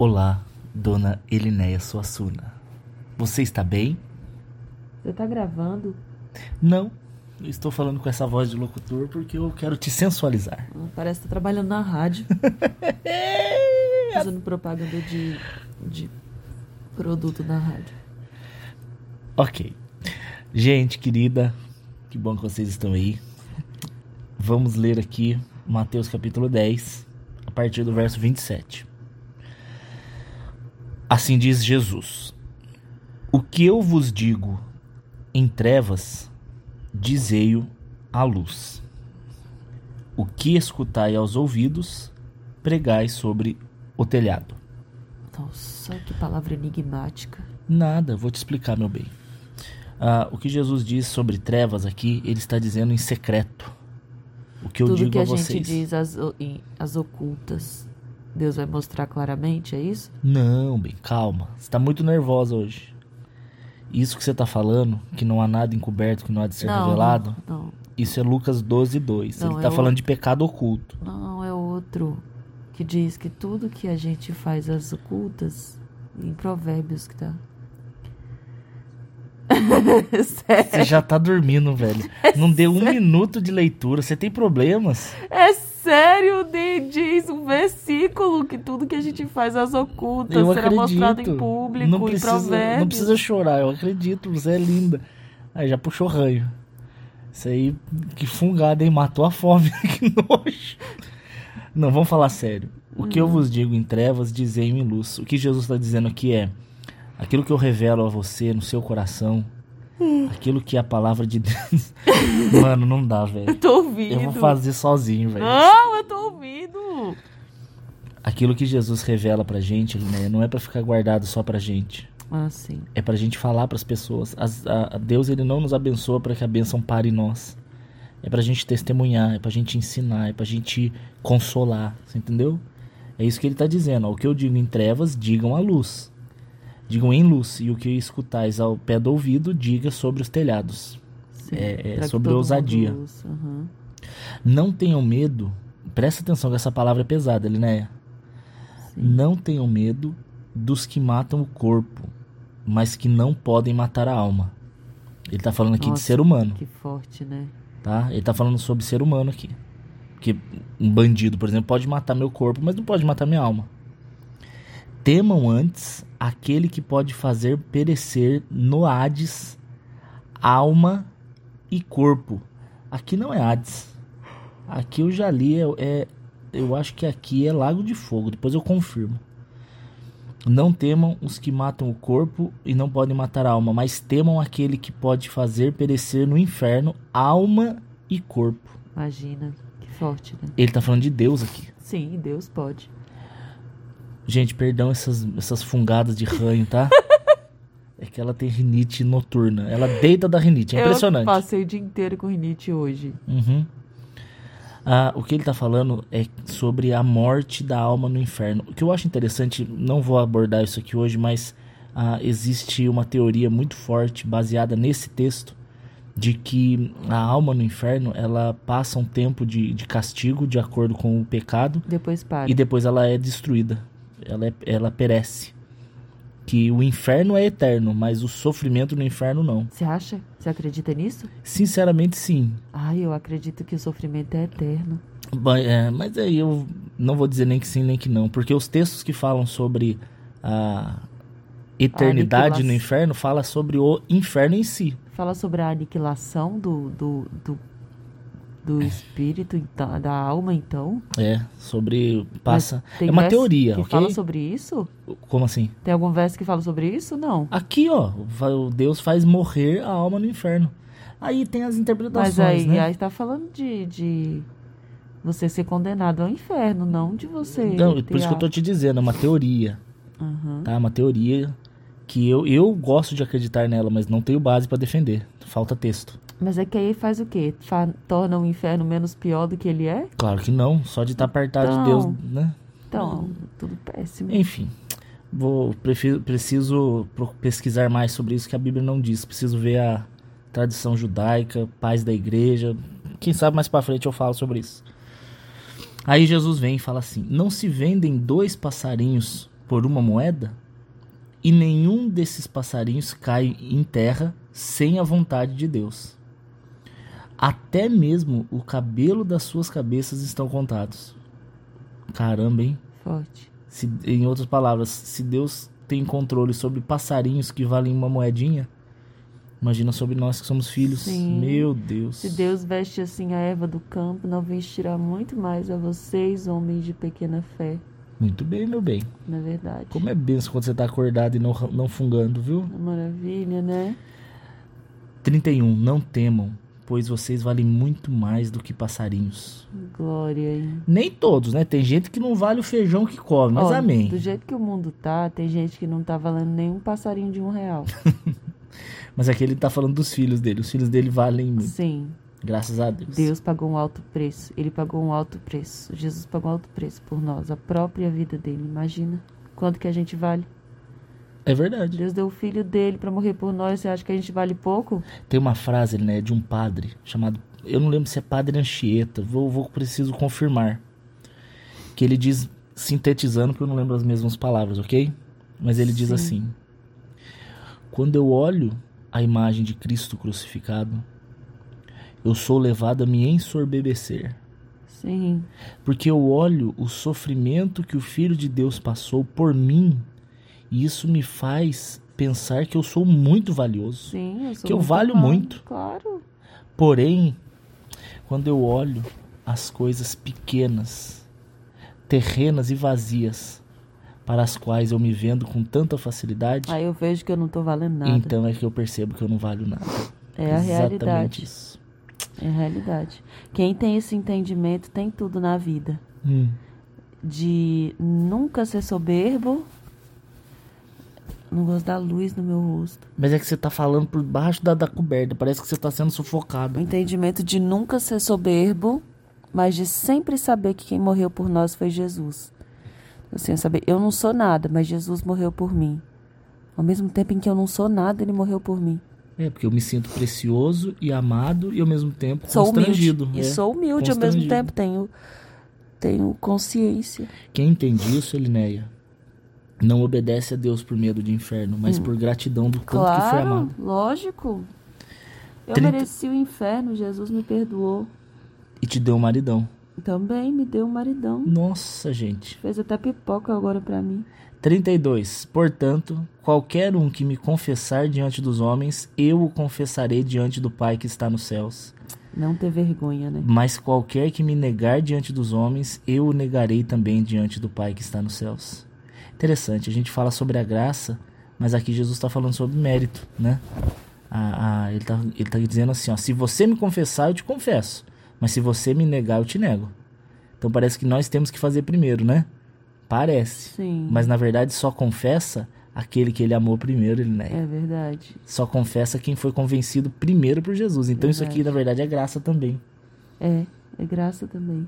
Olá, dona Elinéia Suassuna. Você está bem? Você tá gravando? Não, estou falando com essa voz de locutor porque eu quero te sensualizar. Ah, Parece que tá trabalhando na rádio. Fazendo propaganda de, de produto na rádio. Ok. Gente querida, que bom que vocês estão aí. Vamos ler aqui Mateus capítulo 10, a partir do verso 27. Assim diz Jesus: O que eu vos digo em trevas, dizei-o à luz. O que escutai aos ouvidos, pregai sobre o telhado. Nossa, que palavra enigmática. Nada, vou te explicar, meu bem. Ah, o que Jesus diz sobre trevas aqui, ele está dizendo em secreto. O que eu Tudo digo que a a gente vocês. diz as, o- em- as ocultas, Deus vai mostrar claramente, é isso? Não, bem, calma. Você está muito nervosa hoje. Isso que você está falando, que não há nada encoberto, que não há de ser não, revelado, não, isso é Lucas 12, 2. Não, ele é está o- falando de pecado oculto. não, não, é outro que diz que tudo que a gente faz as ocultas, em provérbios que tá. Você já tá dormindo, velho. Não deu um minuto de leitura. Você tem problemas? É sério, de- diz um versículo que tudo que a gente faz às ocultas Eu será mostrado acredito. em público, não em precisa, provérbios. não precisa chorar, eu acredito, você é linda. Aí já puxou ranho. Isso aí, que fungada, hein? Matou a fome, que nojo. Não, vamos falar sério. O que eu Hum. vos digo em trevas, dizei em luz. O que Jesus está dizendo aqui é: aquilo que eu revelo a você no seu coração, Hum. aquilo que a palavra de Deus. Mano, não dá, velho. Eu tô ouvindo. Eu vou fazer sozinho, velho. Não, eu tô ouvindo. Aquilo que Jesus revela pra gente, né, não é pra ficar guardado só pra gente. Ah, sim. É pra gente falar pessoas. As- a, a Deus ele não nos abençoa para que a bênção pare em nós. É pra gente testemunhar, é pra gente ensinar, é pra gente consolar, entendeu? É isso que ele tá dizendo. ó. O que eu digo em trevas, digam à luz. Digam em luz. E o que escutais ao pé do ouvido, diga sobre os telhados. sim. É- é sobre ousadia. aham. Não tenham medo. Presta atenção que essa palavra é pesada, Linéia. Sim. Não tenham medo dos que matam o corpo, mas que não podem matar a alma. Ele tá falando aqui de Nossa, ser humano, Que forte, né? tá? Ele tá falando sobre ser humano aqui. Porque um bandido, por exemplo, pode matar meu corpo, mas não pode matar minha alma. Temam antes aquele que pode fazer perecer no Hades alma e corpo. Aqui não é Hades. Aqui eu já li, é, é- eu acho que aqui é Lago de Fogo, depois eu confirmo. Não temam os que matam o corpo e não podem matar a alma, mas temam aquele que pode fazer perecer no inferno alma e corpo. Imagina. Que forte, né? Ele tá falando de Deus aqui. Sim, Deus pode. Gente, perdão essas, essas fungadas de ranho, tá? é que ela tem rinite noturna. Ela deita da rinite, é impressionante. Eu passei o dia inteiro com rinite hoje. Uhum. Ah, o que ele está falando é sobre a morte da alma no inferno. O que eu acho interessante, não vou abordar isso aqui hoje, mas ah, existe uma teoria muito forte baseada nesse texto de que a alma no inferno ela passa um tempo de, de castigo de acordo com o pecado Depois para. e depois ela é destruída. Ela, é- ela perece. Que o inferno é eterno, mas o sofrimento no inferno não. Você acha? Você acredita nisso? Sinceramente, sim. Ai, eu acredito que o sofrimento é eterno. Ba- é, mas aí eu não vou dizer nem que sim nem que não, porque os textos que falam sobre a eternidade aniquilação. no inferno fala sobre o inferno em si. Fala sobre a aniquilação do, do, do, do espírito, então, da alma, então. É, sobre passa. É uma teoria, que ok? fala sobre isso? Como assim? Tem algum verso que fala sobre isso? Não. Aqui, ó, Deus faz morrer a alma no inferno. Aí tem as interpretações, Mas aí, né? aí tá falando de, de você ser condenado ao inferno, não de você. Não, por isso que eu tô a- te dizendo, é uma teoria, Aham. tá? Uma teoria que eu, eu gosto de acreditar nela, mas não tenho base pra defender. Falta texto. Mas é que aí faz o quê? Fa- torna o inferno menos pior do que ele é? Claro que não, só de estar apertado de Então. Deus, né? Então, tudo péssimo. Enfim, vou prefi- preciso pesquisar mais sobre isso que a Bíblia não diz. Preciso ver a tradição judaica, pais da igreja. Quem sabe mais pra frente eu falo sobre isso. Aí Jesus vem e fala assim: Não se vendem dois passarinhos por uma moeda? E nenhum desses passarinhos cai em terra sem a vontade de Deus. Até mesmo o cabelo das suas cabeças estão contados. Caramba, hein? Forte. Se, em outras palavras, se Deus tem controle sobre passarinhos que valem uma moedinha, imagina sobre nós que somos filhos. Sim. Meu Deus. Se Deus veste assim a erva do campo, não vestirá muito mais a vocês, homens de pequena fé. Muito bem, meu bem. Na verdade. Como é benção quando você tá acordado e não, não fungando, viu? Maravilha, né? 31. Não temam, pois vocês valem muito mais do que passarinhos. Glória aí. Nem todos, né? Tem gente que não vale o feijão que come, mas Ó, amém. Do jeito que o mundo tá, tem gente que não tá valendo nenhum passarinho de um real. Mas aqui ele tá falando dos filhos dele. Os filhos dele valem muito. Sim. Graças a Deus. Deus pagou um alto preço. Ele pagou um alto preço. Jesus pagou um alto preço por nós. A própria vida dele. Imagina quanto que a gente vale. É verdade. Deus deu o filho dele pra morrer por nós. Você acha que a gente vale pouco? Tem uma frase, né, de um padre chamado. Eu não lembro se é Padre Anchieta. Vou, vou preciso confirmar. Que ele diz, sintetizando, porque eu não lembro as mesmas palavras, ok? Mas ele diz Sim. assim: Quando eu olho a imagem de Cristo crucificado, eu sou levado a me ensorbebecer. Sim. Porque eu olho o sofrimento que o Filho de Deus passou por mim, e isso me faz pensar que eu sou muito valioso. Sim, eu sou Que eu valho amado, muito. Claro. Porém, quando eu olho as coisas pequenas, terrenas e vazias, para as quais eu me vendo com tanta facilidade, Aí eu vejo que eu não tô valendo nada. então é que eu percebo que eu não valho nada. é a Exatamente realidade. isso. É a realidade. Quem tem esse entendimento tem tudo na vida. Hum. De nunca ser soberbo. Não gosto da luz no meu rosto. Mas é que você tá falando por baixo da, da coberta, parece que você tá sendo O sufocado. entendimento de nunca ser soberbo, mas de sempre saber que quem morreu por nós foi Jesus. Assim, saber, eu não sou nada, mas Jesus morreu por mim. Ao mesmo tempo em que eu não sou nada, ele morreu por mim. É, porque eu me sinto precioso e amado e ao mesmo tempo Sou humilde. constrangido. E é. sou humilde ao mesmo constrangido. tempo. Tenho, tenho consciência. Quem entende isso, Elinéia, não obedece a Deus por medo de inferno, mas por gratidão do quanto que foi Claro, amado. lógico. Eu 30 mereci o inferno, Jesus me perdoou. E te deu um maridão. Também me deu um maridão. Nossa, gente. Fez até pipoca agora pra mim. 32. Portanto, qualquer um que me confessar diante dos homens, eu o confessarei diante do Pai que está nos céus. Não ter vergonha, né? Mas qualquer que me negar diante dos homens, eu o negarei também diante do Pai que está nos céus. Interessante, a gente fala sobre a graça, mas aqui Jesus está falando sobre mérito, né? Ah, ah, ele está ele tá dizendo assim, ó, se você me confessar, eu te confesso. Mas se você me negar, eu te nego. Então parece que nós temos que fazer primeiro, né? Parece. Sim. Mas na verdade só confessa aquele que ele amou primeiro, ele nega. É verdade. Só confessa quem foi convencido primeiro por Jesus. Então isso aqui, Verdade. na verdade, é graça também. É, é graça também.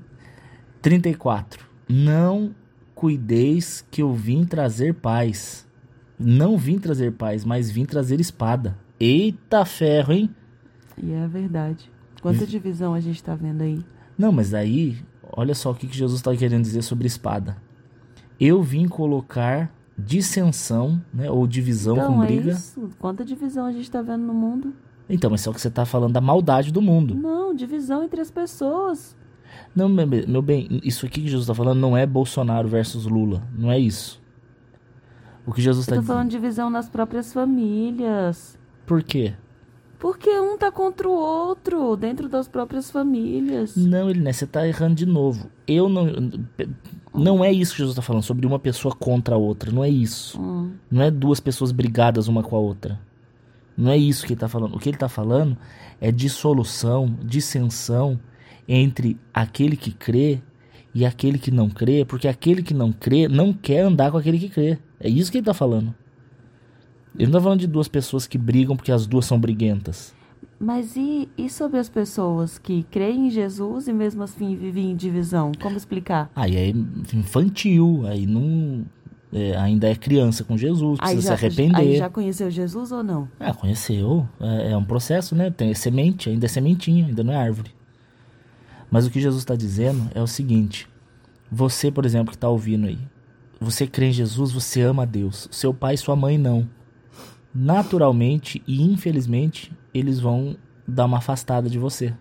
34. Não cuideis que eu vim trazer paz. Não vim trazer paz, mas vim trazer espada. Eita ferro, hein? E é a verdade. Quanta divisão a gente tá vendo aí. Não, mas aí, olha só o que Jesus está querendo dizer sobre espada. Eu vim colocar dissensão, né, ou divisão então, com é briga. isso. Quanta divisão a gente tá vendo no mundo. Então, mas só que você está falando da maldade do mundo. Não, divisão entre as pessoas. Não, meu bem- isso aqui que Jesus está falando não é Bolsonaro versus Lula. Não é isso. O que Jesus está dizendo. falando de divisão nas próprias famílias. Por quê? Porque um tá contra o outro, dentro das próprias famílias. Não, ele, né? Você tá errando de novo. Eu não. Não é isso que Jesus tá falando, sobre uma pessoa contra a outra. Não é isso. Hum, Não é duas pessoas brigadas uma com a outra. Não é isso que ele tá falando. O que ele tá falando é dissolução, dissensão entre aquele que crê e aquele que não crê, porque aquele que não crê não quer andar com aquele que crê. É isso que ele tá falando. Ele não tá falando de duas pessoas que brigam porque as duas são briguentas. Mas e, e sobre as pessoas que creem em Jesus e mesmo assim vivem em divisão? Como explicar? Aí é infantil, aí não. é, ainda é criança com Jesus, precisa já, se arrepender. aí já conheceu Jesus ou não? Ah, conheceu. É, é um processo, né? Tem semente, ainda é sementinha, ainda não é árvore. Mas o que Jesus está dizendo é o seguinte: você, por exemplo, que está ouvindo aí, você crê em Jesus, você ama a Deus. Seu pai e sua mãe não. Naturalmente e infelizmente, eles vão dar uma afastada de você.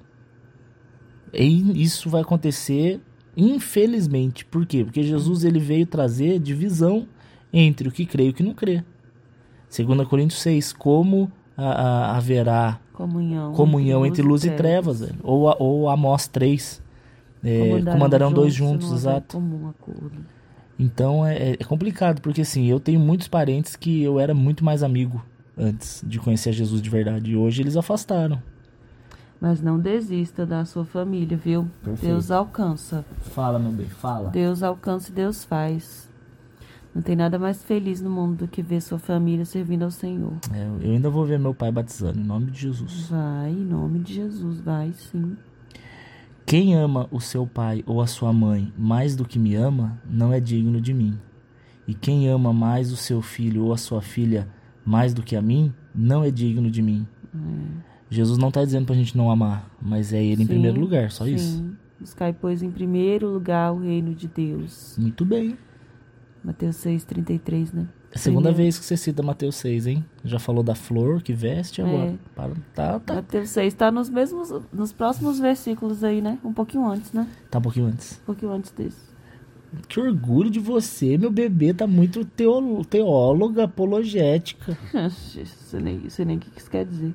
E isso vai acontecer infelizmente. Por quê? Porque Jesus ele veio trazer divisão entre o que crê e o que não crê. 2 Coríntios 6, como a, a, haverá comunhão, comunhão entre luz, entre luz e trevas, trevas ou, ou Amós 3, é, comandarão, comandarão dois juntos, juntos exato. Então é, é, complicado, porque assim, eu tenho muitos parentes que eu era muito mais amigo antes de conhecer Jesus de verdade. E hoje eles afastaram. Mas não desista da sua família, viu? Perfeito. Deus alcança. Fala, meu bem, fala. Deus alcança e Deus faz. Não tem nada mais feliz no mundo do que ver sua família servindo ao Senhor. É, eu ainda vou ver meu pai batizando, em nome de Jesus. Vai, em nome de Jesus, vai sim. Quem ama o seu pai ou a sua mãe mais do que me ama, não é digno de mim. E quem ama mais o seu filho ou a sua filha mais do que a mim, não é digno de mim. É. Jesus não está dizendo para a gente não amar, mas é Ele sim, em primeiro lugar, só sim. isso. Buscai, pois, em primeiro lugar o reino de Deus. Muito bem. Mateus 6, 33, né? É a segunda Primeiro. vez que você cita Mateus 6, hein? Já falou da flor que veste é. agora. Para, tá, tá. Mateus 6 está nos mesmos, nos próximos versículos aí, né? Um pouquinho antes, né? Tá um pouquinho antes. Um pouquinho antes desse. Que orgulho de você, meu bebê. Tá muito teóloga, apologética. você nem, sei nem o que isso quer dizer.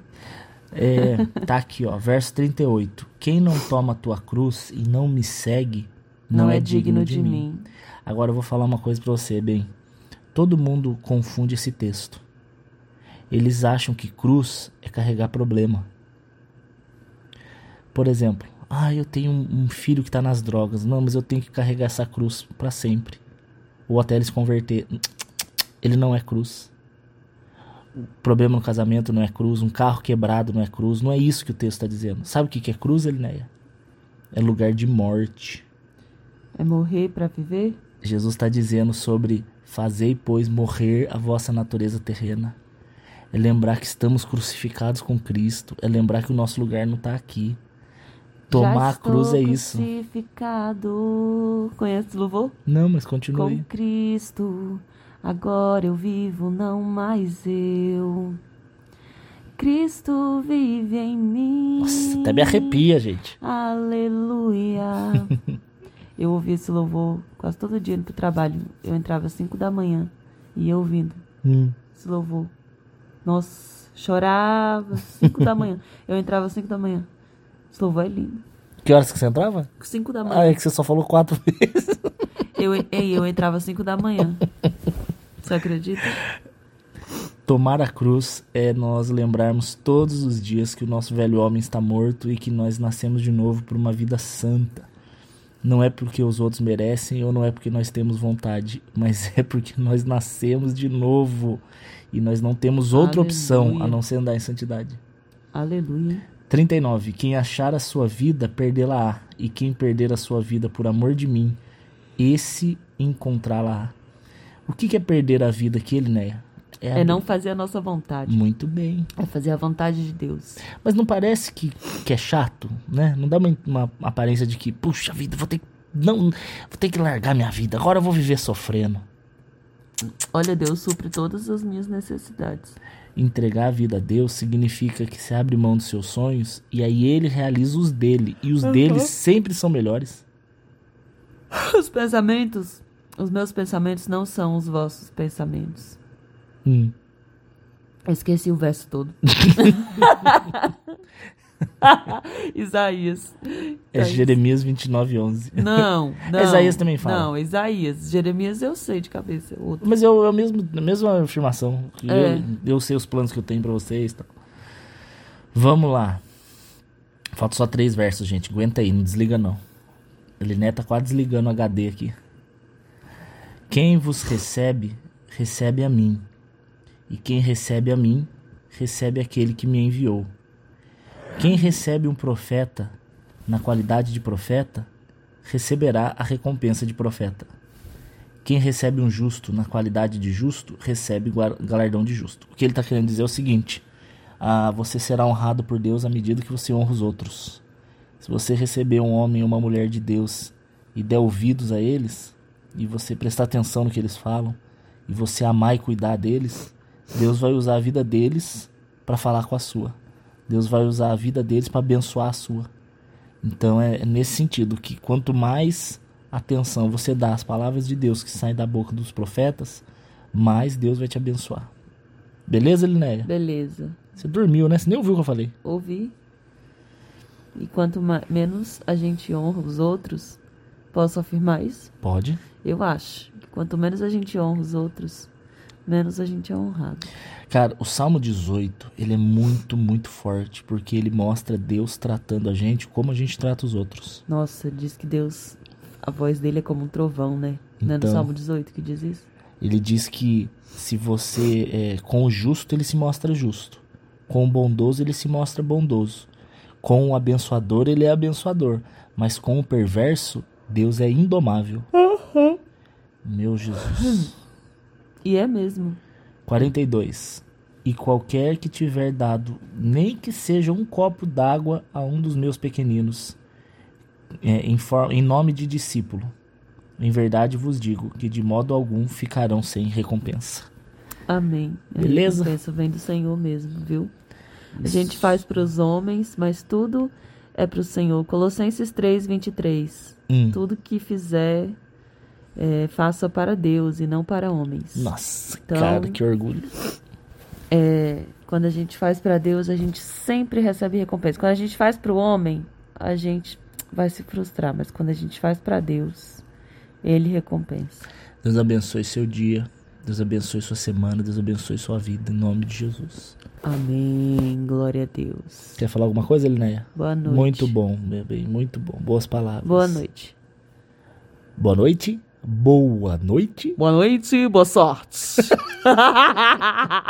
É, tá aqui, ó, verso 38. Quem não toma a tua cruz e não me segue, não, não é, é, digno, de, de mim. mim. Agora eu vem falar uma coisa para você, bem. Todo mundo confunde esse texto. Eles acham que cruz é carregar problema. Por exemplo, ah, eu tenho um filho que está nas drogas. Não, mas eu tenho que carregar essa cruz para sempre. Ou até eles converter. Ele não é cruz problema no casamento não é cruz, um carro quebrado não é cruz, não é isso que o texto está dizendo. Sabe o que é cruz, Elinéia? É lugar de morte. É morrer para viver? Jesus está dizendo sobre fazei, pois, morrer a vossa natureza terrena. É lembrar que estamos crucificados com Cristo. É lembrar que o nosso lugar não está aqui. Tomar a cruz é isso. Crucificado. Conhece o louvor? Não, mas continue. Com Cristo Agora eu vivo, não mais eu. Cristo vive em mim. Nossa, até me arrepia, gente. Aleluia. eu ouvi esse louvor quase todo dia pro trabalho. Eu entrava às 5 da manhã e ia ouvindo hum. esse louvor. Nossa, chorava 5 da manhã. Eu entrava às 5 da manhã. Esse louvor é lindo. Que horas que você entrava? 5 da manhã. Ah, é que você só falou quatro vezes. Eu, eu entrava às 5 da manhã. Você acredita? Tomar a cruz é nós lembrarmos todos os dias que o nosso velho homem está morto e que nós nascemos de novo por uma vida santa. Não é porque os outros merecem ou não é porque nós temos vontade, mas é porque nós nascemos de novo e nós não temos outra Aleluia. opção a não ser andar em santidade. Aleluia. 39. Quem achar a sua vida, perdê-la-á, e quem perder a sua vida por amor de mim, esse encontrá-la-á. O que, é perder a vida aqui, Elinéia? É, é não fazer a nossa vontade. Muito bem. É fazer a vontade de Deus. Mas não parece que, que é chato, né? Não dá uma, uma aparência de que, puxa vida, vou ter que. Não, vou ter que largar minha vida. Agora eu vou viver sofrendo. Olha, Deus supre todas as minhas necessidades. Entregar a vida a Deus significa que você abre mão dos seus sonhos e aí ele realiza os dele. E os uhum. dele sempre são melhores. Os pensamentos os meus pensamentos não são os vossos pensamentos. Hum. Esqueci o verso todo. Isaías. É Jeremias 29, 11. Não, não. Isaías também fala. Não, Isaías. Jeremias eu sei de cabeça. É outro. Mas eu, eu mesmo, a mesma afirmação. É. Eu, eu sei os planos que eu tenho para vocês. Tá. Vamos lá. Falta só três versos, gente. Aguenta aí, não desliga não. Liné tá quase desligando o HD aqui. Quem vos recebe, recebe a mim. E quem recebe a mim, recebe aquele que me enviou. Quem recebe um profeta na qualidade de profeta, receberá a recompensa de profeta. Quem recebe um justo na qualidade de justo, recebe galardão de justo. O que ele está querendo dizer é o seguinte: ah, você será honrado por Deus à medida que você honra os outros. Se você receber um homem ou uma mulher de Deus e der ouvidos a eles, e você prestar atenção no que eles falam, e você amar e cuidar deles, Deus vai usar a vida deles para falar com a sua. Deus vai usar a vida deles para abençoar a sua. Então é nesse sentido que quanto mais atenção você dá às palavras de Deus que saem da boca dos profetas, mais Deus vai te abençoar. Beleza, Linéia? Beleza. Você dormiu, né? Você nem ouviu o que eu falei. Ouvi. E quanto menos a gente honra os outros, posso afirmar isso? Pode. Eu acho. que Quanto menos a gente honra os outros, menos a gente é honrado. Cara, o Salmo 18, ele é muito, muito forte, porque ele mostra Deus tratando a gente como a gente trata os outros. Nossa, diz que Deus, a voz dele é como um trovão, né? Não é no Então. Salmo 18 que diz isso? Ele diz que se você é com o justo, ele se mostra justo. Com o bondoso, ele se mostra bondoso. Com o abençoador, ele é abençoador. Mas com o perverso, Deus é indomável. Meu Jesus. E é mesmo. 42. E qualquer que tiver dado, nem que seja um copo d'água a um dos meus pequeninos, é, em, for- em nome de discípulo, em verdade vos digo que de modo algum ficarão sem recompensa. Amém. A Beleza? recompensa vem do Senhor mesmo, viu? A gente faz para os homens, mas tudo é para o Senhor. Colossenses 3, 23. Hum. Tudo que fizer, é, faça para Deus e não para homens. Nossa, Então- cara, que orgulho. É, quando a gente faz para Deus, a gente sempre recebe recompensa. Quando a gente faz para o homem, a gente vai se frustrar. Mas quando a gente faz para Deus, Ele recompensa. Deus abençoe seu dia. Deus abençoe sua semana. Deus abençoe sua vida. Em nome de Jesus. Amém. Glória a Deus. Quer falar alguma coisa, Linéia? Boa noite. Muito bom, meu bem. Muito bom. Boas palavras. Boa noite. Boa noite. Boa noite. Boa noite, boa sorte.